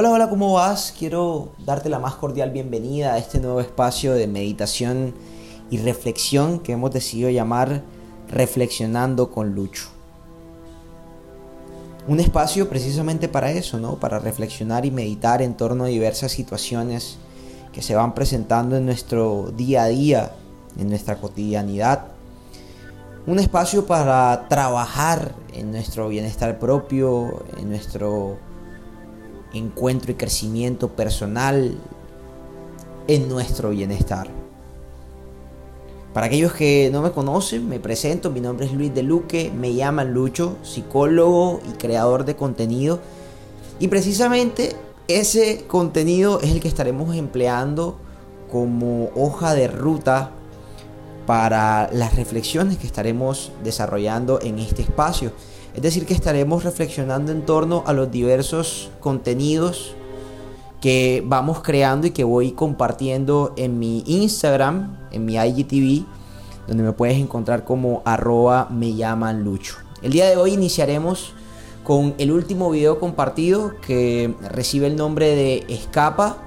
Hola, hola, ¿cómo vas? Quiero darte la más cordial bienvenida a este nuevo espacio de meditación y reflexión que hemos decidido llamar Reflexionando con Lucho. Un espacio precisamente para eso, ¿no? Para reflexionar y meditar en torno a diversas situaciones que se van presentando en nuestro día a día, en nuestra cotidianidad. Un espacio para trabajar en nuestro bienestar propio, en nuestro encuentro y crecimiento personal en nuestro bienestar. Para aquellos que no me conocen, me presento, mi nombre es Luis de Luque, me llaman Lucho, psicólogo y creador de contenido. Y precisamente ese contenido es el que estaremos empleando como hoja de ruta para las reflexiones que estaremos desarrollando en este espacio. Es decir, que estaremos reflexionando en torno a los diversos contenidos que vamos creando y que voy compartiendo en mi Instagram, en mi IGTV, donde me puedes encontrar como arroba me llaman Lucho. El día de hoy iniciaremos con el último video compartido que recibe el nombre de Escapa.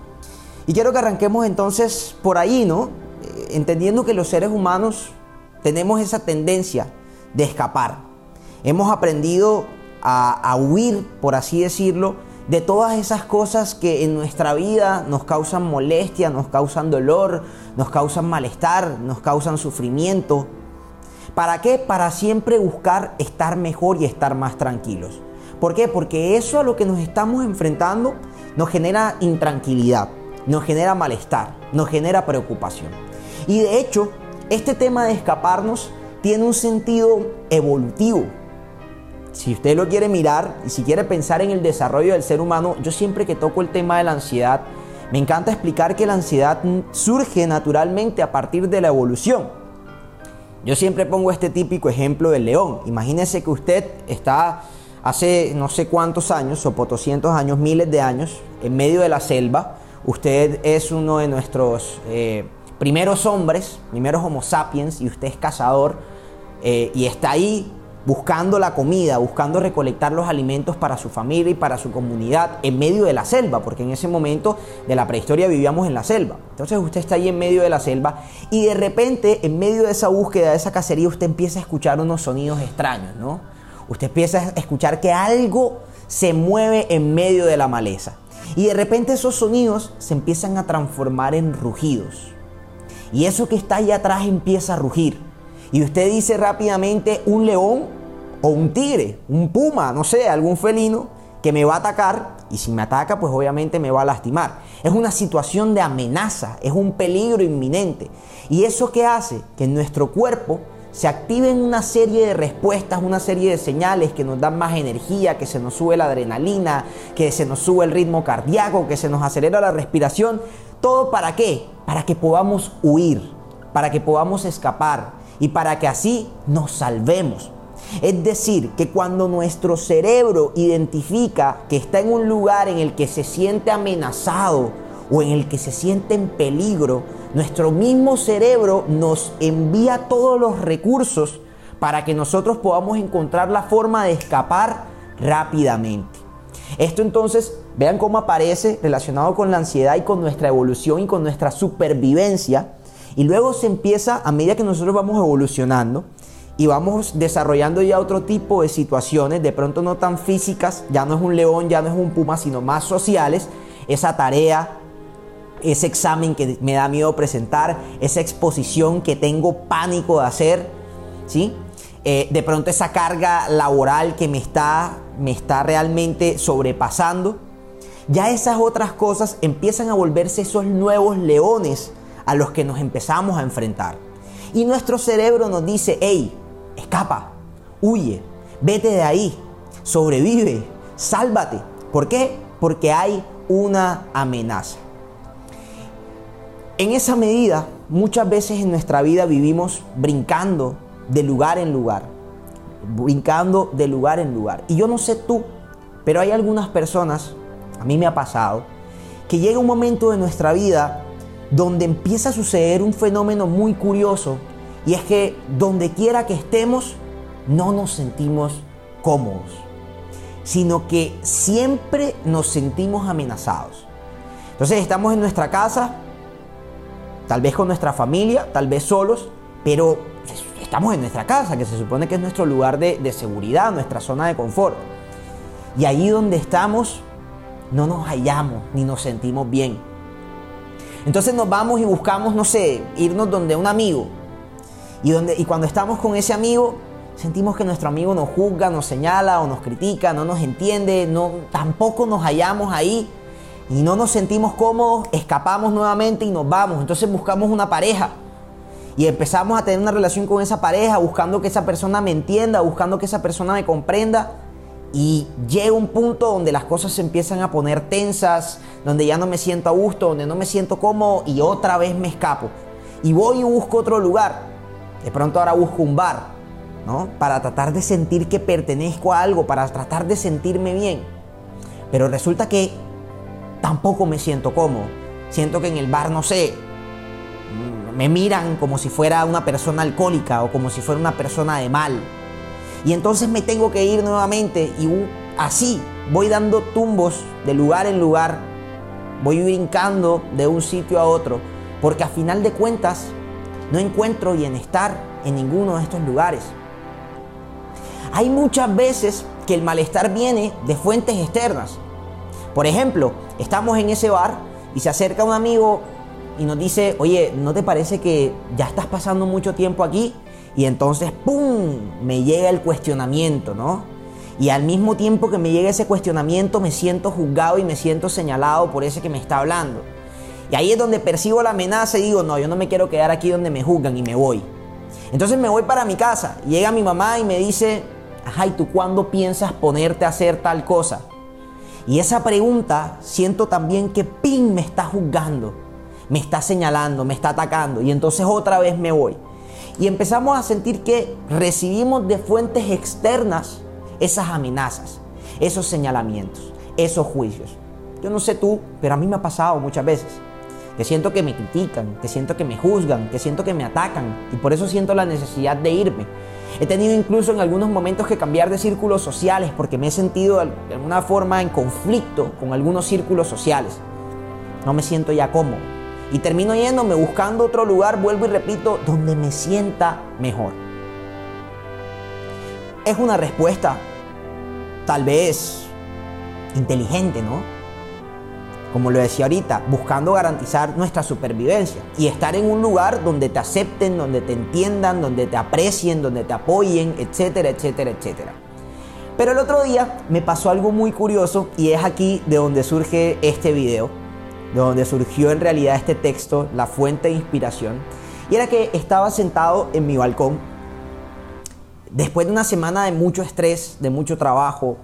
Y quiero que arranquemos entonces por ahí, ¿no? Eh, entendiendo que los seres humanos tenemos esa tendencia de escapar. Hemos aprendido a, huir, por así decirlo, de todas esas cosas que en nuestra vida nos causan molestia, nos causan dolor, nos causan malestar, nos causan sufrimiento. ¿Para qué? Para siempre buscar estar mejor y estar más tranquilos. ¿Por qué? Porque eso a lo que nos estamos enfrentando nos genera intranquilidad, nos genera malestar, nos genera preocupación. Y de hecho, este tema de escaparnos tiene un sentido evolutivo si usted lo quiere mirar y si quiere pensar en el desarrollo del ser humano, yo siempre que toco el tema de la ansiedad, me encanta explicar que la ansiedad surge naturalmente a partir de la evolución. Yo siempre pongo este típico ejemplo del león. Imagínese que usted está hace no sé cuántos años, o potoscientos años, miles de años, en medio de la selva. Usted es uno de nuestros eh, primeros hombres, primeros homo sapiens, y usted es cazador, eh, y está ahí buscando la comida, buscando recolectar los alimentos para su familia y para su comunidad en medio de la selva, porque en ese momento de la prehistoria vivíamos en la selva. Entonces usted está ahí en medio de la selva y de repente en medio de esa búsqueda, de esa cacería, usted empieza a escuchar unos sonidos extraños, ¿no? Usted empieza a escuchar que algo se mueve en medio de la maleza. Y de repente esos sonidos se empiezan a transformar en rugidos. Y eso que está ahí atrás empieza a rugir y usted dice rápidamente un león o un tigre, un puma, no sé, algún felino que me va a atacar y si me ataca pues obviamente me va a lastimar. Es una situación de amenaza, es un peligro inminente. ¿Y eso qué hace? Que en nuestro cuerpo se activen una serie de respuestas, una serie de señales que nos dan más energía, que se nos sube la adrenalina, que se nos sube el ritmo cardíaco, que se nos acelera la respiración. ¿Todo para qué? Para que podamos huir, para que podamos escapar, y para que así nos salvemos. Es decir, que cuando nuestro cerebro identifica que está en un lugar en el que se siente amenazado o en el que se siente en peligro, nuestro mismo cerebro nos envía todos los recursos para que nosotros podamos encontrar la forma de escapar rápidamente. Esto entonces, vean cómo aparece relacionado con la ansiedad y con nuestra evolución y con nuestra supervivencia y luego se empieza, a medida que nosotros vamos evolucionando y vamos desarrollando ya otro tipo de situaciones, de pronto no tan físicas, ya no es un león, ya no es un puma, sino más sociales, esa tarea, ese examen que me da miedo presentar, esa exposición que tengo pánico de hacer, ¿sí? Eh, de pronto esa carga laboral que me está, me está realmente sobrepasando. Ya esas otras cosas empiezan a volverse esos nuevos leones a los que nos empezamos a enfrentar. Y nuestro cerebro nos dice, hey, escapa, huye, vete de ahí, sobrevive, sálvate. ¿Por qué? Porque hay una amenaza. En esa medida, muchas veces en nuestra vida vivimos brincando de lugar en lugar, brincando de lugar en lugar. Y yo no sé tú, pero hay algunas personas, a mí me ha pasado, que llega un momento de nuestra vida donde empieza a suceder un fenómeno muy curioso y es que donde quiera que estemos no nos sentimos cómodos. sino que siempre nos sentimos amenazados. Entonces estamos en nuestra casa, tal vez con nuestra familia, tal vez solos, pero estamos en nuestra casa, que se supone que es nuestro lugar de, seguridad, nuestra zona de confort. Y ahí donde estamos, no nos hallamos ni nos sentimos bien. Entonces nos vamos y buscamos, no sé, irnos donde un amigo. Y, donde, y cuando estamos con ese amigo, sentimos que nuestro amigo nos juzga, nos señala o nos critica, no nos entiende, no, tampoco nos hallamos ahí y no nos sentimos cómodos, escapamos nuevamente y nos vamos. Entonces buscamos una pareja y empezamos a tener una relación con esa pareja, buscando que esa persona me entienda, buscando que esa persona me comprenda. Y llega un punto donde las cosas se empiezan a poner tensas, donde ya no me siento a gusto, donde no me siento cómodo y otra vez me escapo. Y voy y busco otro lugar. De pronto ahora busco un bar, ¿no? Para tratar de sentir que pertenezco a algo, para tratar de sentirme bien. Pero resulta que tampoco me siento cómodo. Siento que en el bar, no sé, me miran como si fuera una persona alcohólica o como si fuera una persona de mal. Y entonces me tengo que ir nuevamente y así voy dando tumbos de lugar en lugar, voy brincando de un sitio a otro, porque a final de cuentas no encuentro bienestar en ninguno de estos lugares. Hay muchas veces que el malestar viene de fuentes externas. Por ejemplo, estamos en ese bar y se acerca un amigo y nos dice, oye, ¿no te parece que ya estás pasando mucho tiempo aquí? Y entonces, ¡pum!, me llega el cuestionamiento, ¿no? Y al mismo tiempo que me llega ese cuestionamiento, me siento juzgado y me siento señalado por ese que me está hablando. Y ahí es donde percibo la amenaza y digo, no, yo no me quiero quedar aquí donde me juzgan y me voy. Entonces me voy para mi casa. Llega mi mamá y me dice, ajá, ¿y tú cuándo piensas ponerte a hacer tal cosa? Y esa pregunta siento también que pin me está juzgando, me está señalando, me está atacando. Y entonces otra vez me voy. Y empezamos a sentir que recibimos de fuentes externas esas amenazas, esos señalamientos, esos juicios. Yo no sé tú, pero a mí me ha pasado muchas veces. Que siento que me critican, que siento que me juzgan, que siento que me atacan. Y por eso siento la necesidad de irme. He tenido incluso en algunos momentos que cambiar de círculos sociales porque me he sentido de alguna forma en conflicto con algunos círculos sociales. No me siento ya cómodo. Y termino yéndome buscando otro lugar, vuelvo y repito, donde me sienta mejor. Es una respuesta tal vez inteligente, ¿no? Como lo decía ahorita, buscando garantizar nuestra supervivencia y estar en un lugar donde te acepten, donde te entiendan, donde te aprecien, donde te apoyen, etcétera, etcétera, etcétera. Pero el otro día me pasó algo muy curioso y es aquí de donde surge este video de donde surgió en realidad este texto, la fuente de inspiración, y era que estaba sentado en mi balcón, después de una semana de mucho estrés, de mucho trabajo,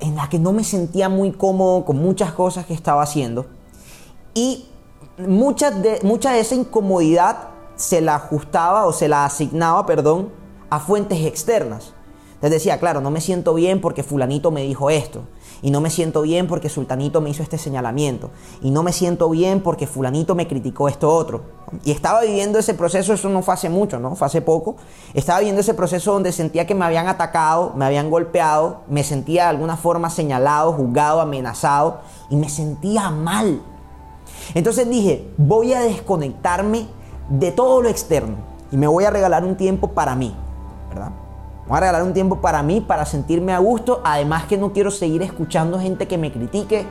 en la que no me sentía muy cómodo con muchas cosas que estaba haciendo, y mucha de, mucha de esa incomodidad se la ajustaba o se la asignaba, perdón, a fuentes externas. Les decía, claro, no me siento bien porque fulanito me dijo esto. Y no me siento bien porque sultanito me hizo este señalamiento. Y no me siento bien porque fulanito me criticó esto otro. Y estaba viviendo ese proceso, eso no fue hace mucho, ¿no? Fue hace poco. Estaba viviendo ese proceso donde sentía que me habían atacado, me habían golpeado, me sentía de alguna forma señalado, juzgado, amenazado. Y me sentía mal. Entonces dije, voy a desconectarme de todo lo externo. Y me voy a regalar un tiempo para mí, ¿verdad? Voy a regalar un tiempo para mí, para sentirme a gusto. Además que no quiero seguir escuchando gente que me critique.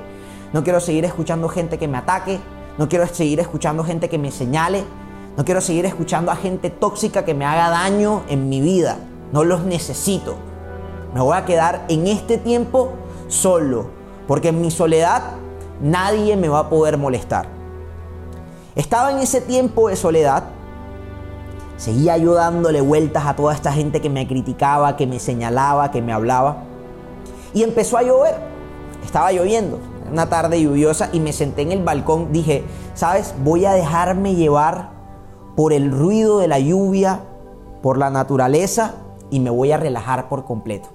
No quiero seguir escuchando gente que me ataque. No quiero seguir escuchando gente que me señale. No quiero seguir escuchando a gente tóxica que me haga daño en mi vida. No los necesito. Me voy a quedar en este tiempo solo. Porque en mi soledad nadie me va a poder molestar. Estaba en ese tiempo de soledad Seguía yo dándole vueltas a toda esta gente que me criticaba, que me señalaba, que me hablaba. Y empezó a llover. Estaba lloviendo, una tarde lluviosa, y me senté en el balcón. Dije, ¿sabes? Voy a dejarme llevar por el ruido de la lluvia, por la naturaleza, y me voy a relajar por completo.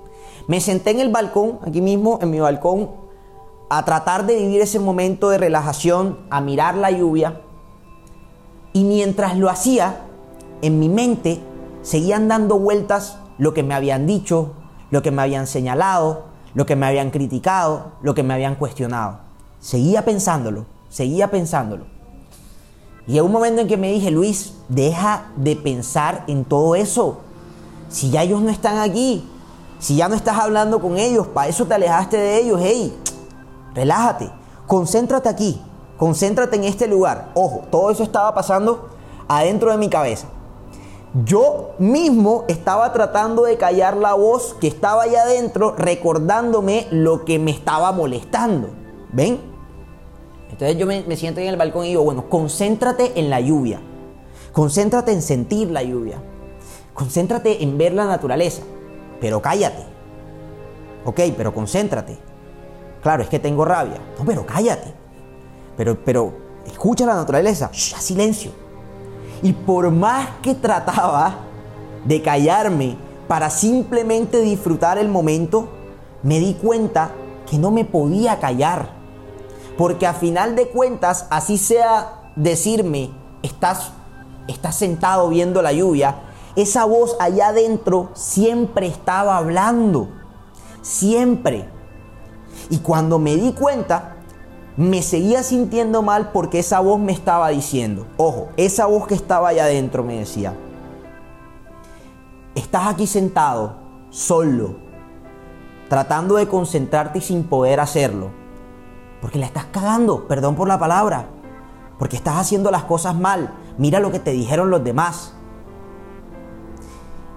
Me senté en el balcón, aquí mismo, en mi balcón, a tratar de vivir ese momento de relajación, a mirar la lluvia. Y mientras lo hacía, en mi mente seguían dando vueltas lo que me habían dicho, lo que me habían señalado, lo que me habían criticado, lo que me habían cuestionado. Seguía pensándolo, seguía pensándolo. Y hay un momento en que me dije, Luis, deja de pensar en todo eso. Si ya ellos no están aquí, si ya no estás hablando con ellos, para eso te alejaste de ellos, hey, relájate, concéntrate aquí, concéntrate en este lugar. Ojo, todo eso estaba pasando adentro de mi cabeza. Yo mismo estaba tratando de callar la voz que estaba allá adentro, recordándome lo que me estaba molestando. ¿Ven? Entonces yo me, siento en el balcón y digo, bueno, concéntrate en la lluvia. Concéntrate en sentir la lluvia. Concéntrate en ver la naturaleza. Pero cállate. Ok, pero concéntrate. Claro, es que tengo rabia. No, pero cállate. Pero, pero, escucha la naturaleza. Silencio. Y por más que trataba de callarme para simplemente disfrutar el momento, me di cuenta que no me podía callar. Porque a final de cuentas, así sea decirme, estás, estás sentado viendo la lluvia, esa voz allá adentro siempre estaba hablando. Siempre. Y cuando me di cuenta, me seguía sintiendo mal porque esa voz me estaba diciendo, ojo, esa voz que estaba allá adentro me decía, estás aquí sentado, solo, tratando de concentrarte sin poder hacerlo, porque la estás cagando, perdón por la palabra, porque estás haciendo las cosas mal, mira lo que te dijeron los demás.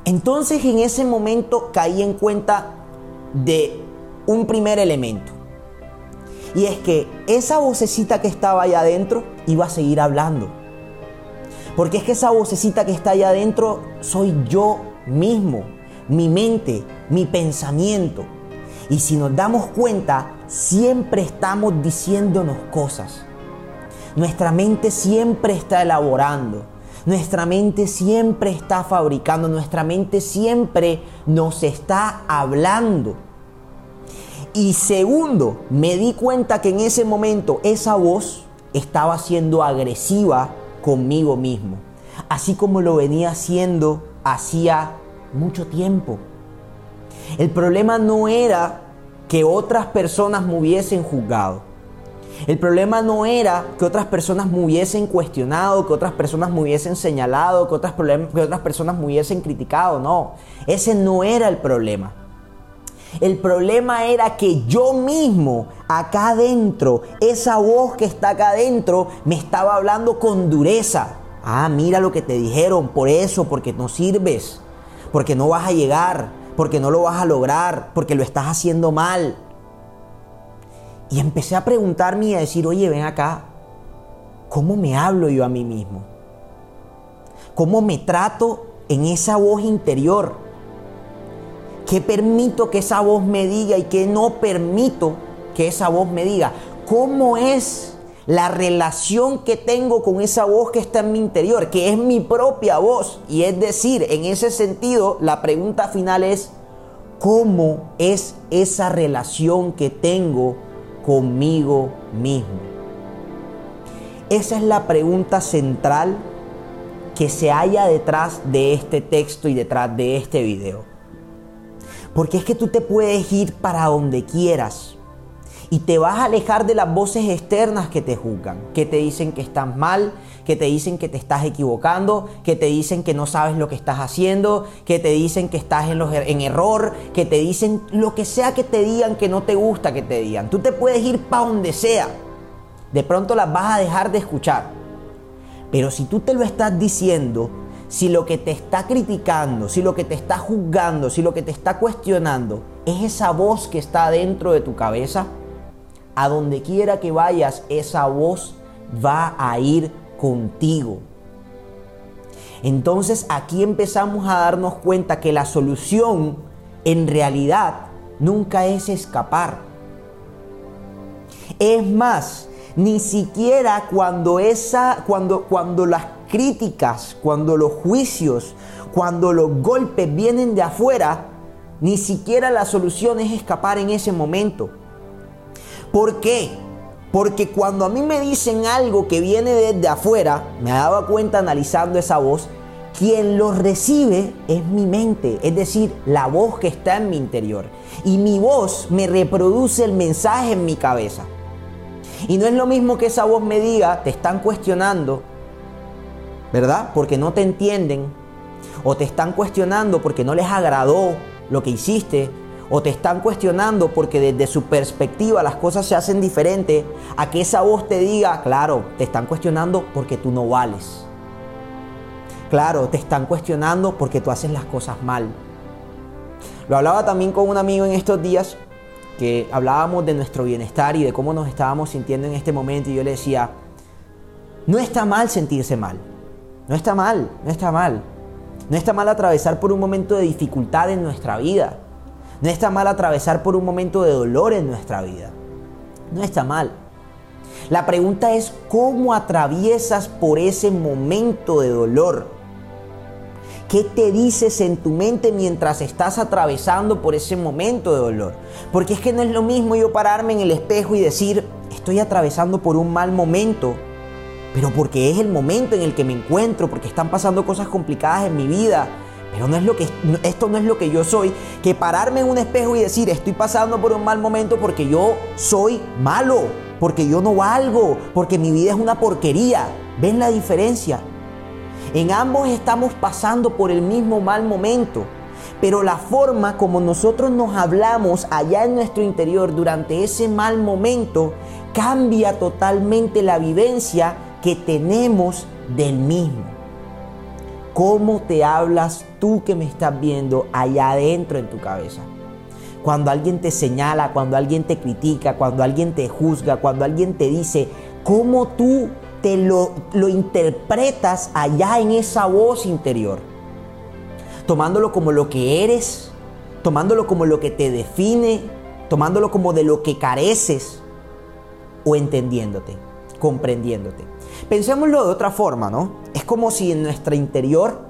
Entonces en ese momento caí en cuenta de un primer elemento. Y es que esa vocecita que estaba allá adentro iba a seguir hablando. Porque es que esa vocecita que está allá adentro soy yo mismo, mi mente, mi pensamiento. Y si nos damos cuenta, siempre estamos diciéndonos cosas. Nuestra mente siempre está elaborando. Nuestra mente siempre está fabricando. Nuestra mente siempre nos está hablando. Y segundo, me di cuenta que en ese momento esa voz estaba siendo agresiva conmigo mismo, así como lo venía haciendo hacía mucho tiempo. El problema no era que otras personas me hubiesen juzgado. El problema no era que otras personas me hubiesen cuestionado, que otras personas me hubiesen señalado, que otras, que otras personas me hubiesen criticado. No, ese no era el problema. El problema era que yo mismo, acá adentro, esa voz que está acá adentro, me estaba hablando con dureza. Ah, mira lo que te dijeron, por eso, porque no sirves, porque no vas a llegar, porque no lo vas a lograr, porque lo estás haciendo mal. Y empecé a preguntarme y a decir, oye, ven acá, ¿cómo me hablo yo a mí mismo? ¿Cómo me trato en esa voz interior? ¿Qué permito que esa voz me diga y qué no permito que esa voz me diga? ¿Cómo es la relación que tengo con esa voz que está en mi interior, que es mi propia voz? Y es decir, en ese sentido, la pregunta final es, ¿cómo es esa relación que tengo conmigo mismo? Esa es la pregunta central que se halla detrás de este texto y detrás de este video. Porque es que tú te puedes ir para donde quieras y te vas a alejar de las voces externas que te juzgan, que te dicen que estás mal, que te dicen que te estás equivocando, que te dicen que no sabes lo que estás haciendo, que te dicen que estás en, er-, en error, que te dicen lo que sea que te digan que no te gusta que te digan. Tú te puedes ir para donde sea. De pronto las vas a dejar de escuchar. Pero si tú te lo estás diciendo, si lo que te está criticando, si lo que te está juzgando, si lo que te está cuestionando es esa voz que está dentro de tu cabeza, a donde quiera que vayas, esa voz va a ir contigo. Entonces aquí empezamos a darnos cuenta que la solución en realidad nunca es escapar. Es más, ni siquiera cuando esa cuando cuando las críticas, cuando los juicios, cuando los golpes vienen de afuera, ni siquiera la solución es escapar en ese momento. ¿Por qué? Porque cuando a mí me dicen algo que viene desde afuera, me daba cuenta analizando esa voz, Quien los recibe es mi mente, es decir, la voz que está en mi interior. Y mi voz me reproduce el mensaje en mi cabeza. Y no es lo mismo que esa voz me diga, te están cuestionando, ¿verdad? Porque no te entienden. O te están cuestionando porque no les agradó lo que hiciste. O te están cuestionando porque desde su perspectiva las cosas se hacen diferente. A que esa voz te diga, claro, te están cuestionando porque tú no vales Claro, te están cuestionando porque tú haces las cosas mal. Lo hablaba también con un amigo en estos días que hablábamos de nuestro bienestar y de cómo nos estábamos sintiendo en este momento y yo le decía, no está mal sentirse mal, no está mal, no está mal. No está mal atravesar por un momento de dificultad en nuestra vida. No está mal atravesar por un momento de dolor en nuestra vida. No está mal. La pregunta es cómo atraviesas por ese momento de dolor. ¿Qué te dices en tu mente mientras estás atravesando por ese momento de dolor? Porque es que no es lo mismo yo pararme en el espejo y decir, estoy atravesando por un mal momento, pero porque es el momento en el que me encuentro, porque están pasando cosas complicadas en mi vida. Pero no es lo que esto no es lo que yo soy, que pararme en un espejo y decir, estoy pasando por un mal momento porque yo soy malo, porque yo no valgo, porque mi vida es una porquería. ¿Ven la diferencia? En ambos estamos pasando por el mismo mal momento, pero la forma como nosotros nos hablamos allá en nuestro interior durante ese mal momento cambia totalmente la vivencia que tenemos del mismo. ¿Cómo te hablas tú que me estás viendo allá adentro en tu cabeza? Cuando alguien te señala, cuando alguien te critica, cuando alguien te juzga, cuando alguien te dice, ¿cómo tú te lo, lo interpretas allá en esa voz interior, tomándolo como lo que eres, tomándolo como lo que te define, tomándolo como de lo que careces o entendiéndote, comprendiéndote. Pensémoslo de otra forma, ¿no? Es como si en nuestro interior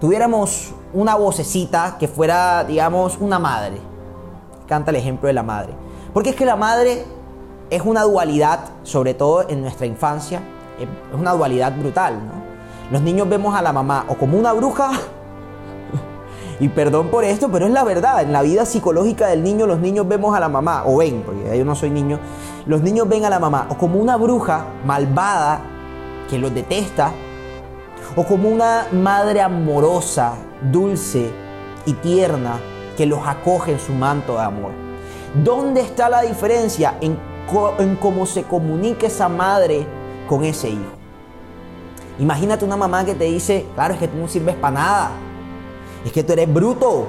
tuviéramos una vocecita que fuera, digamos, una madre. Canta el ejemplo de la madre. Porque es que la madre es una dualidad, sobre todo en nuestra infancia, es una dualidad brutal, ¿no? Los niños vemos a la mamá o como una bruja, y perdón por esto, pero es la verdad, en la vida psicológica del niño los niños vemos a la mamá, o ven, porque yo no soy niño, los niños ven a la mamá o como una bruja malvada que los detesta, o como una madre amorosa, dulce y tierna que los acoge en su manto de amor. ¿Dónde está la diferencia en, cómo se comunica esa madre con ese hijo. Imagínate una mamá que te dice, claro, es que tú no sirves para nada. Es que tú eres bruto.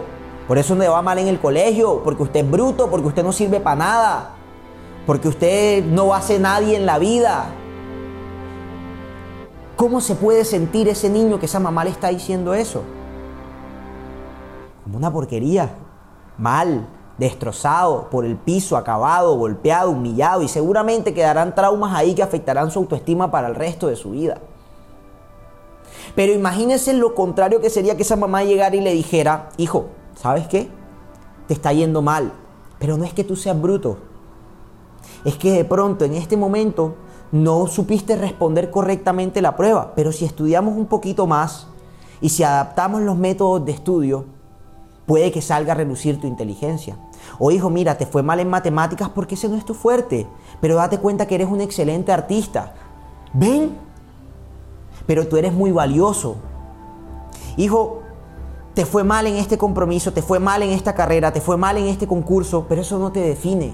Por eso no le va mal en el colegio. Porque usted es bruto, porque usted no sirve para nada. Porque usted no hace nadie en la vida. ¿Cómo se puede sentir ese niño que esa mamá le está diciendo eso? Como una porquería. Mal destrozado por el piso, acabado, golpeado, humillado y seguramente quedarán traumas ahí que afectarán su autoestima para el resto de su vida. Pero imagínense lo contrario que sería que esa mamá llegara y le dijera, hijo, ¿sabes qué? Te está yendo mal, pero no es que tú seas bruto. Es que de pronto en este momento no supiste responder correctamente la prueba, pero si estudiamos un poquito más y si adaptamos los métodos de estudio, puede que salga a relucir tu inteligencia. O hijo, mira, te fue mal en matemáticas porque ese no es tu fuerte, pero date cuenta que eres un excelente artista. Ven, pero tú eres muy valioso. Hijo, te fue mal en este compromiso, te fue mal en esta carrera, te fue mal en este concurso, pero eso no te define.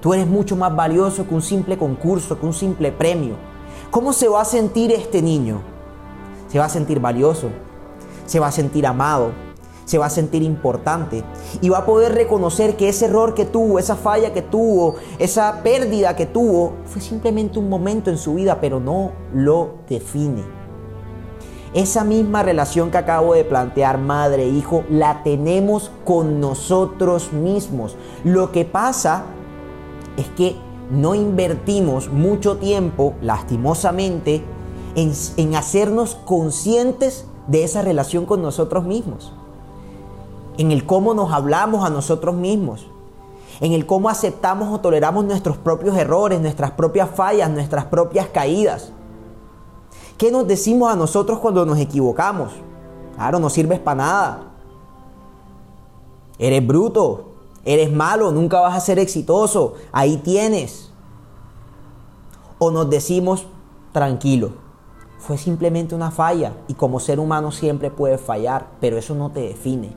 Tú eres mucho más valioso que un simple concurso, que un simple premio. ¿Cómo se va a sentir este niño? Se va a sentir valioso, se va a sentir amado, se va a sentir importante y va a poder reconocer que ese error que tuvo, esa falla que tuvo, esa pérdida que tuvo, fue simplemente un momento en su vida, pero no lo define. Esa misma relación que acabo de plantear, madre-hijo, la tenemos con nosotros mismos. Lo que pasa es que no invertimos mucho tiempo, lastimosamente, en, en hacernos conscientes de esa relación con nosotros mismos en el cómo nos hablamos a nosotros mismos, en el cómo aceptamos o toleramos nuestros propios errores, nuestras propias fallas, nuestras propias caídas. ¿Qué nos decimos a nosotros cuando nos equivocamos? Claro, no sirves para nada. Eres bruto, eres malo, nunca vas a ser exitoso. Ahí tienes. O nos decimos, tranquilo, fue simplemente una falla y como ser humano siempre puedes fallar, pero eso no te define.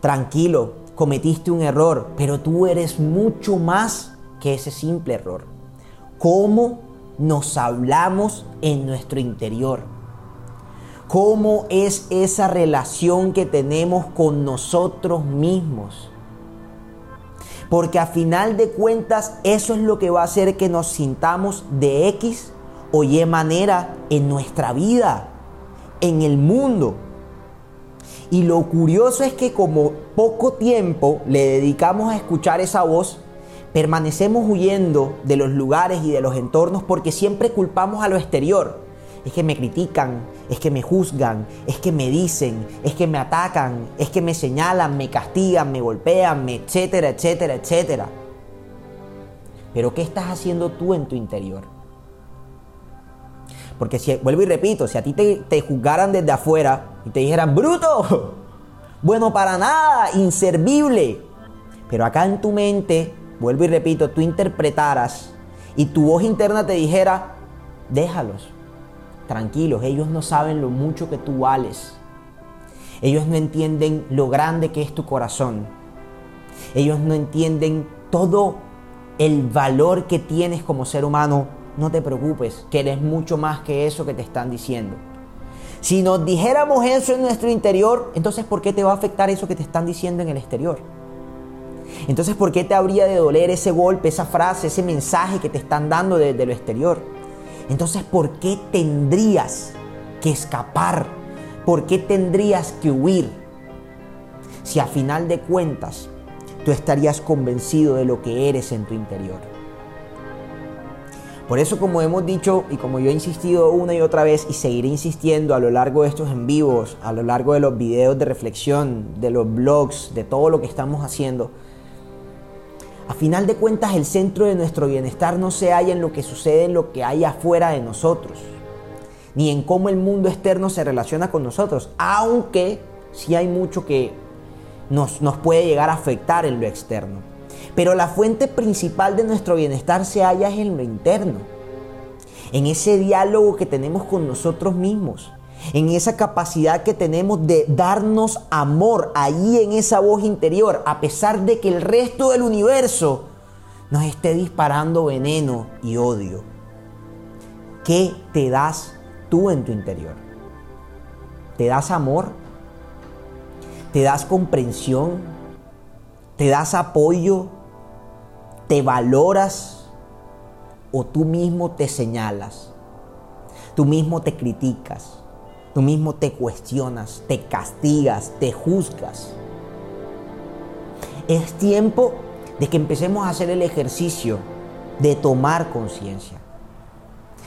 Tranquilo, cometiste un error, pero tú eres mucho más que ese simple error. ¿Cómo nos hablamos en nuestro interior. ¿Cómo es esa relación que tenemos con nosotros mismos? Porque a final de cuentas eso es lo que va a hacer que nos sintamos de X o Y manera en nuestra vida, en el mundo. Y lo curioso es que como poco tiempo le dedicamos a escuchar esa voz, permanecemos huyendo de los lugares y de los entornos porque siempre culpamos a lo exterior. Es que me critican, es que me juzgan, es que me dicen, es que me atacan, es que me señalan, me castigan, me golpean, etcétera, etcétera, etcétera. Pero ¿qué estás haciendo tú en tu interior? Porque si, vuelvo y repito, si a ti te, te juzgaran desde afuera y te dijeran, bruto, bueno para nada, inservible, pero acá en tu mente vuelvo y repito, tú interpretaras y tu voz interna te dijera, déjalos, tranquilos, ellos no saben lo mucho que tú vales. Ellos no entienden lo grande que es tu corazón. Ellos no entienden todo el valor que tienes como ser humano. No te preocupes, que eres mucho más que eso que te están diciendo. Si nos dijéramos eso en nuestro interior, entonces ¿por qué te va a afectar eso que te están diciendo en el exterior? Entonces, ¿por qué te habría de doler ese golpe, esa frase, ese mensaje que te están dando desde lo exterior? Entonces, ¿por qué tendrías que escapar? ¿Por qué tendrías que huir? Si a final de cuentas tú estarías convencido de lo que eres en tu interior. Por eso, como hemos dicho y como yo he insistido una y otra vez y seguiré insistiendo a lo largo de estos en vivos, a lo largo de los videos de reflexión, de los blogs, de todo lo que estamos haciendo, a final de cuentas, el centro de nuestro bienestar no se halla en lo que sucede en lo que hay afuera de nosotros, ni en cómo el mundo externo se relaciona con nosotros, aunque sí hay mucho que nos, nos puede llegar a afectar en lo externo. Pero la fuente principal de nuestro bienestar se halla en lo interno, en ese diálogo que tenemos con nosotros mismos, en esa capacidad que tenemos de darnos amor ahí en esa voz interior, a pesar de que el resto del universo nos esté disparando veneno y odio. ¿Qué te das tú en tu interior? ¿Te das amor? ¿Te das comprensión? ¿Te das apoyo? ¿Te valoras? ¿O tú mismo te señalas? ¿Tú mismo te criticas? Tú mismo te cuestionas, te castigas, te juzgas. Es tiempo de que empecemos a hacer el ejercicio de tomar conciencia.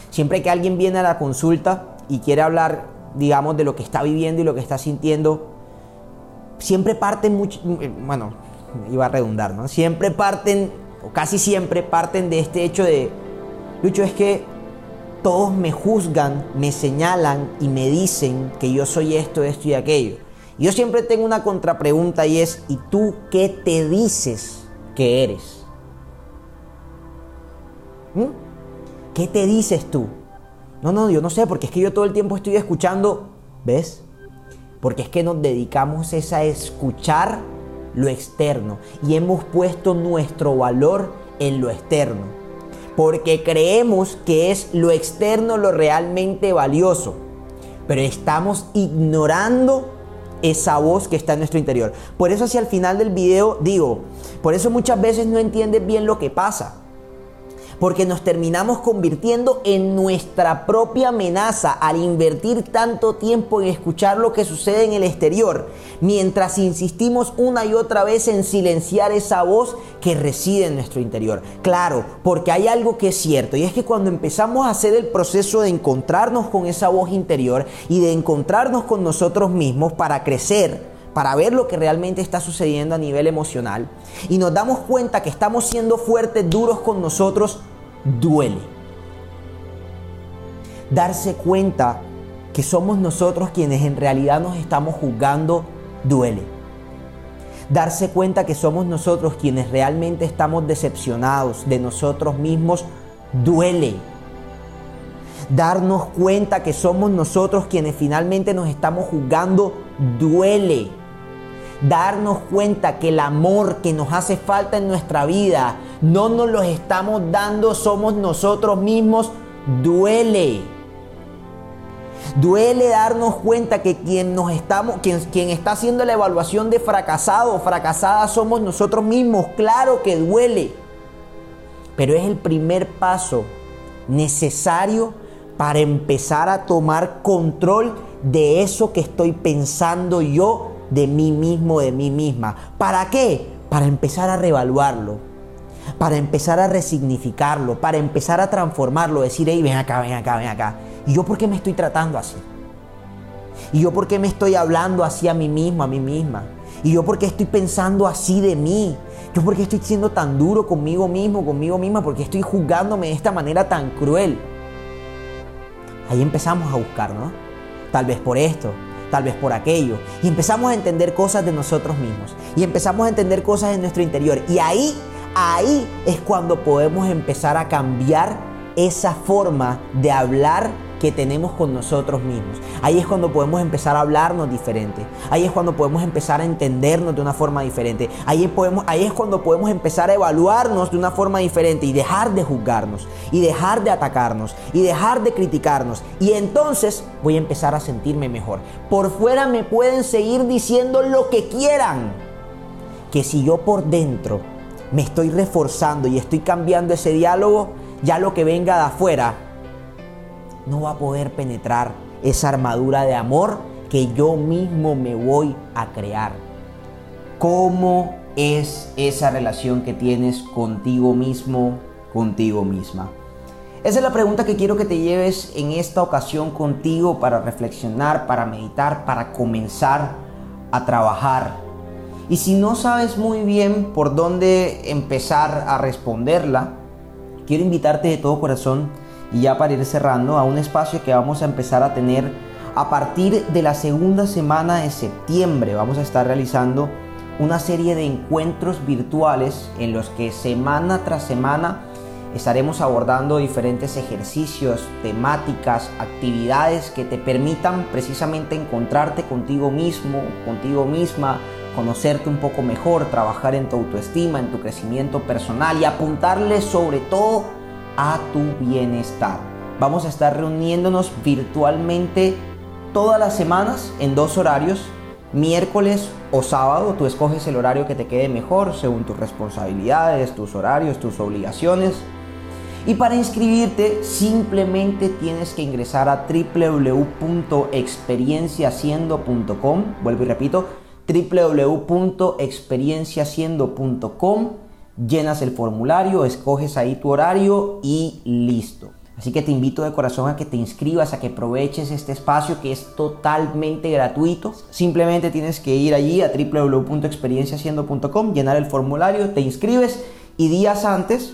Siempre que alguien viene a la consulta y quiere hablar, digamos, de lo que está viviendo y lo que está sintiendo, siempre parten mucho, bueno, iba a redundar, ¿no? Siempre parten, o casi siempre parten de este hecho de, Lucho, es que todos me juzgan, me señalan y me dicen que yo soy esto, esto y aquello. yo siempre tengo una contrapregunta y es, ¿y tú qué te dices que eres? ¿Mm? ¿Qué te dices tú? No, no, yo no sé, porque es que yo todo el tiempo estoy escuchando, ¿ves? Porque es que nos dedicamos es a escuchar lo externo y hemos puesto nuestro valor en lo externo porque creemos que es lo externo lo realmente valioso, pero estamos ignorando esa voz que está en nuestro interior. Por eso hacia el final del video digo, por eso muchas veces no entiendes bien lo que pasa porque nos terminamos convirtiendo en nuestra propia amenaza al invertir tanto tiempo en escuchar lo que sucede en el exterior, mientras insistimos una y otra vez en silenciar esa voz que reside en nuestro interior. Claro, porque hay algo que es cierto, y es que cuando empezamos a hacer el proceso de encontrarnos con esa voz interior y de encontrarnos con nosotros mismos para crecer, para ver lo que realmente está sucediendo a nivel emocional y nos damos cuenta que estamos siendo fuertes, duros con nosotros, duele. darse cuenta que somos nosotros quienes en realidad nos estamos juzgando duele. Darse cuenta que somos nosotros quienes realmente estamos decepcionados de nosotros mismos duele. Darnos cuenta que somos nosotros quienes finalmente nos estamos juzgando duele. Darnos cuenta que el amor que nos hace falta en nuestra vida no nos lo estamos dando, somos nosotros mismos, duele. Duele darnos cuenta que quien nos estamos, quien, quien está haciendo la evaluación de fracasado o fracasada somos nosotros mismos. Claro que duele. Pero es el primer paso necesario para empezar a tomar control de eso que estoy pensando yo de mí mismo, de mí misma. ¿Para qué? Para empezar a reevaluarlo, para empezar a resignificarlo, para empezar a transformarlo, decir, hey, ven acá, ven acá, ven acá. ¿Y yo por qué me estoy tratando así? ¿Y yo por qué me estoy hablando así a mí mismo, a mí misma? ¿Y yo por qué estoy pensando así de mí? ¿Yo por qué estoy siendo tan duro conmigo mismo, conmigo misma? ¿Por qué estoy juzgándome de esta manera tan cruel? Ahí empezamos a buscar, ¿no? Tal vez por esto, tal vez por aquello. Y empezamos a entender cosas de nosotros mismos. Y empezamos a entender cosas en nuestro interior. Y ahí, ahí es cuando podemos empezar a cambiar esa forma de hablar que tenemos con nosotros mismos. Ahí es cuando podemos empezar a hablarnos diferente. Ahí es cuando podemos empezar a entendernos de una forma diferente. Ahí, podemos, ahí es cuando podemos empezar a evaluarnos de una forma diferente y dejar de juzgarnos y dejar de atacarnos y dejar de criticarnos. Y entonces voy a empezar a sentirme mejor. Por fuera me pueden seguir diciendo lo que quieran. Que si yo por dentro me estoy reforzando y estoy cambiando ese diálogo, ya lo que venga de afuera no va a poder penetrar esa armadura de amor que yo mismo me voy a crear. ¿Cómo es esa relación que tienes contigo mismo, contigo misma? Esa es la pregunta que quiero que te lleves en esta ocasión contigo para reflexionar, para meditar, para comenzar a trabajar. Y si no sabes muy bien por dónde empezar a responderla, quiero invitarte de todo corazón y ya para ir cerrando a un espacio que vamos a empezar a tener a partir de la segunda semana de septiembre. Vamos a estar realizando una serie de encuentros virtuales en los que semana tras semana estaremos abordando diferentes ejercicios, temáticas, actividades que te permitan precisamente encontrarte contigo mismo, contigo misma, conocerte un poco mejor, trabajar en tu autoestima, en tu crecimiento personal y apuntarle sobre todo a tu bienestar. Vamos a estar reuniéndonos virtualmente todas las semanas en dos horarios, miércoles o sábado. Tú escoges el horario que te quede mejor según tus responsabilidades, tus horarios, tus obligaciones. Y para inscribirte simplemente tienes que ingresar a www.experienciahaciendo.com. Vuelvo y repito, www.experienciahaciendo.com llenas el formulario, escoges ahí tu horario y listo. Así que te invito de corazón a que te inscribas, a que aproveches este espacio que es totalmente gratuito. Simplemente tienes que ir allí a www.experienciahaciendo.com, llenar el formulario, te inscribes y días antes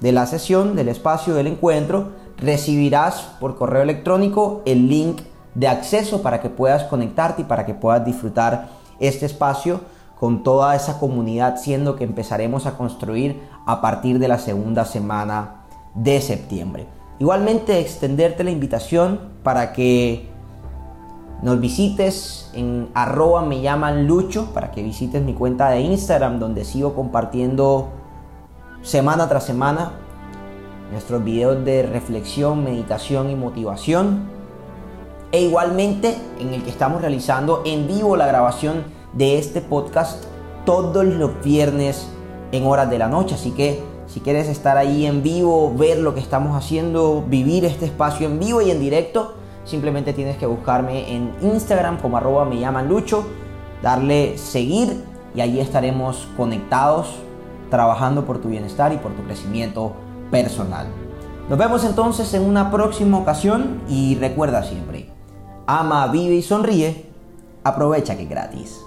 de la sesión, del espacio, del encuentro, recibirás por correo electrónico el link de acceso para que puedas conectarte y para que puedas disfrutar este espacio con toda esa comunidad, siendo que empezaremos a construir a partir de la segunda semana de septiembre. Igualmente extenderte la invitación para que nos visites en arroba me llaman Lucho, para que visites mi cuenta de Instagram donde sigo compartiendo semana tras semana nuestros videos de reflexión, meditación y motivación. E igualmente en el que estamos realizando en vivo la grabación de este podcast todos los viernes en horas de la noche. Así que si quieres estar ahí en vivo, ver lo que estamos haciendo, vivir este espacio en vivo y en directo, simplemente tienes que buscarme en Instagram como arroba me llaman Lucho, darle seguir y allí estaremos conectados trabajando por tu bienestar y por tu crecimiento personal. Nos vemos entonces en una próxima ocasión y recuerda siempre, ama, vive y sonríe, aprovecha que es gratis.